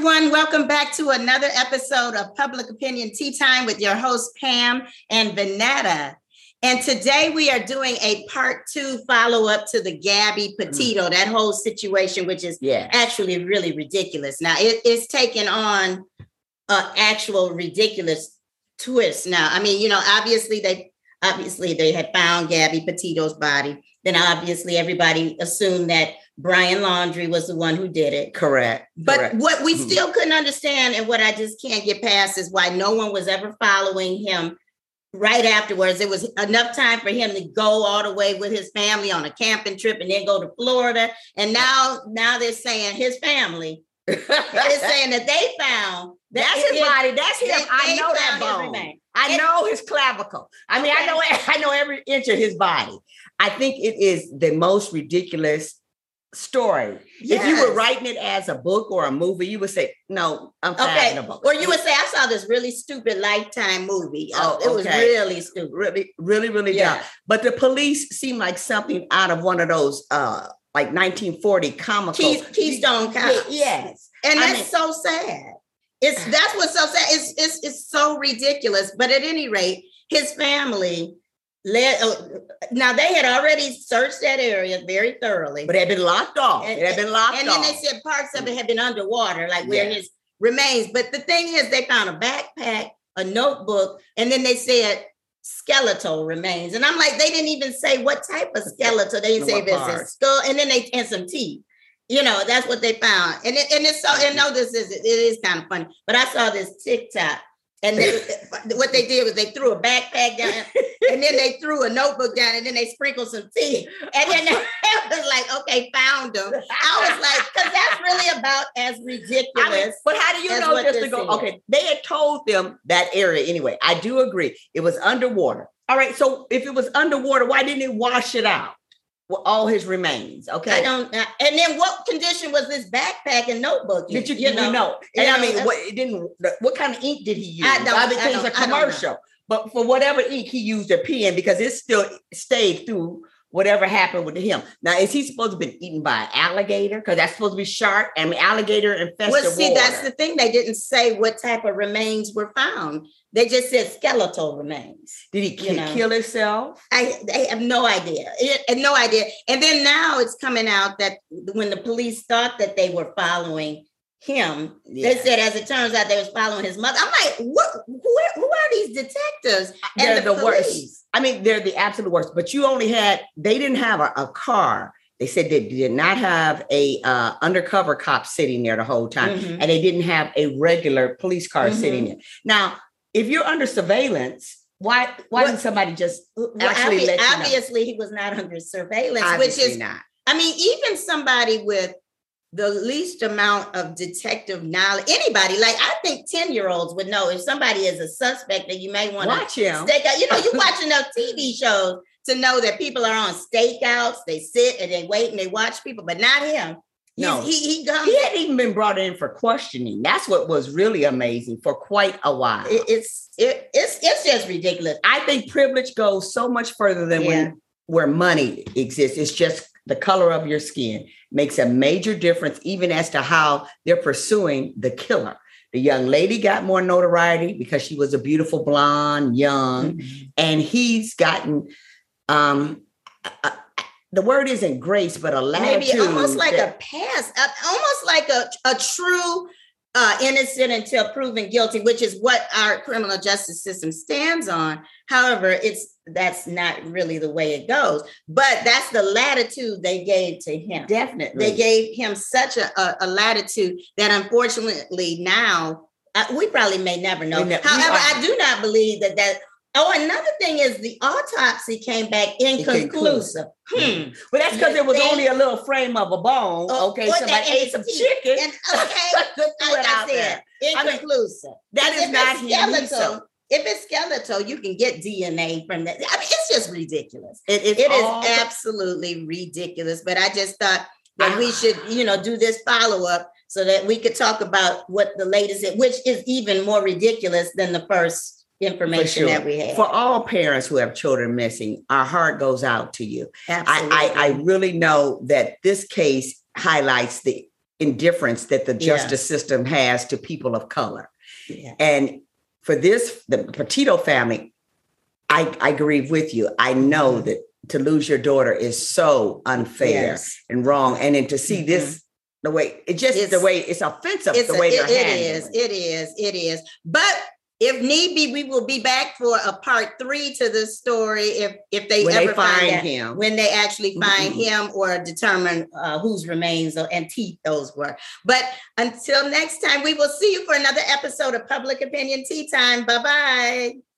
everyone. Welcome back to another episode of Public Opinion Tea Time with your host, Pam and Vanetta. And today we are doing a part two follow up to the Gabby Petito, mm. that whole situation, which is yeah. actually really ridiculous. Now, it, it's taken on an actual ridiculous twist now. I mean, you know, obviously they obviously they had found Gabby Petito's body. Then obviously everybody assumed that Brian Laundrie was the one who did it. Correct. But Correct. what we mm-hmm. still couldn't understand and what I just can't get past is why no one was ever following him right afterwards. It was enough time for him to go all the way with his family on a camping trip and then go to Florida. And now, now they're saying his family they're saying that they found that that's his body. That's him. They, I know that bone. I know his clavicle. I mean, okay. I know I know every inch of his body. I think it is the most ridiculous story. Yes. If you were writing it as a book or a movie, you would say, "No, I'm okay." Or you would say, "I saw this really stupid Lifetime movie. Oh, it was really stupid, really, really, really yeah. dumb." But the police seem like something out of one of those, uh, like 1940 comical Key, Keystone Cops. Yes, and I that's mean, so sad. It's that's what's so sad. It's it's it's so ridiculous. But at any rate, his family let uh, now they had already searched that area very thoroughly, but it had been locked off. And, it had been locked and off. And then they said parts of it had been underwater, like where yeah. his remains. But the thing is, they found a backpack, a notebook, and then they said skeletal remains. And I'm like, they didn't even say what type of skeletal. They didn't say this is skull, and then they and some teeth. You know, that's what they found. And it, and it's so and no, this is it is kind of funny. But I saw this TikTok and what they did was they threw a backpack down, and then they threw a notebook down, and then they sprinkled some tea. And then it was like, okay, found them. I was like, because that's really about as ridiculous. I mean, but how do you know just to go? Okay, they had told them that area anyway. I do agree. It was underwater. All right. So if it was underwater, why didn't it wash it out? All his remains. Okay. I don't. And then what condition was this backpack and notebook? Did you, you know? know? And you I mean, what it didn't. What kind of ink did he use? I don't. I think it's a commercial. But for whatever ink he used a pen because it still stayed through whatever happened with him. Now, is he supposed to have been eaten by an alligator? Because that's supposed to be shark and alligator infested Well, see, water. that's the thing. They didn't say what type of remains were found. They just said skeletal remains. Did he you know? kill himself? I, I have no idea. It, no idea. And then now it's coming out that when the police thought that they were following him, yeah. they said, as it turns out, they was following his mother. I'm like, what? Who, who are these detectives? And they're the, the worst. I mean, they're the absolute worst. But you only had. They didn't have a, a car. They said they did not have a uh, undercover cop sitting there the whole time, mm-hmm. and they didn't have a regular police car mm-hmm. sitting there. Now, if you're under surveillance, why why well, didn't somebody just actually well, let obviously you know? he was not under surveillance, obviously which is not. I mean, even somebody with the least amount of detective knowledge, anybody, like I think 10 year olds would know if somebody is a suspect that you may want to watch him. Stake out. You know, you watch enough TV shows to know that people are on stakeouts, they sit and they wait and they watch people, but not him. No, he he comes. He hadn't even been brought in for questioning. That's what was really amazing for quite a while. It, it's it, it's it's just ridiculous. I think privilege goes so much further than yeah. when where money exists. It's just the color of your skin makes a major difference, even as to how they're pursuing the killer. The young lady got more notoriety because she was a beautiful blonde, young, mm-hmm. and he's gotten um, a, the word isn't grace, but a latitude. Maybe almost like that, a pass, almost like a, a true uh, innocent until proven guilty, which is what our criminal justice system stands on. However, it's that's not really the way it goes. But that's the latitude they gave to him. Definitely, they gave him such a, a, a latitude that unfortunately now uh, we probably may never know. However, I do not believe that that Oh, another thing is the autopsy came back inconclusive. Hmm. Well, that's because it was only a little frame of a bone. Oh, okay, somebody ate some chicken. And, okay, I, I said inconclusive. I mean, that is not skeletal. If it's skeletal, you can get DNA from that. I mean, it's just ridiculous. It, it is absolutely ridiculous. But I just thought that we should, you know, do this follow up so that we could talk about what the latest, is, which is even more ridiculous than the first information sure. that we have. For all parents who have children missing, our heart goes out to you. Absolutely. I, I, I really know that this case highlights the indifference that the justice yeah. system has to people of color. Yeah. And for this, the Petito family, I, I agree with you. I know mm-hmm. that to lose your daughter is so unfair yes. and wrong. And then to see mm-hmm. this the way it just it's, the way it's offensive it's the way a, it, it is it is it is but if need be, we will be back for a part three to the story if if they when ever they find, find him when they actually find mm-hmm. him or determine uh, whose remains and teeth those were. But until next time, we will see you for another episode of Public Opinion Tea Time. Bye bye.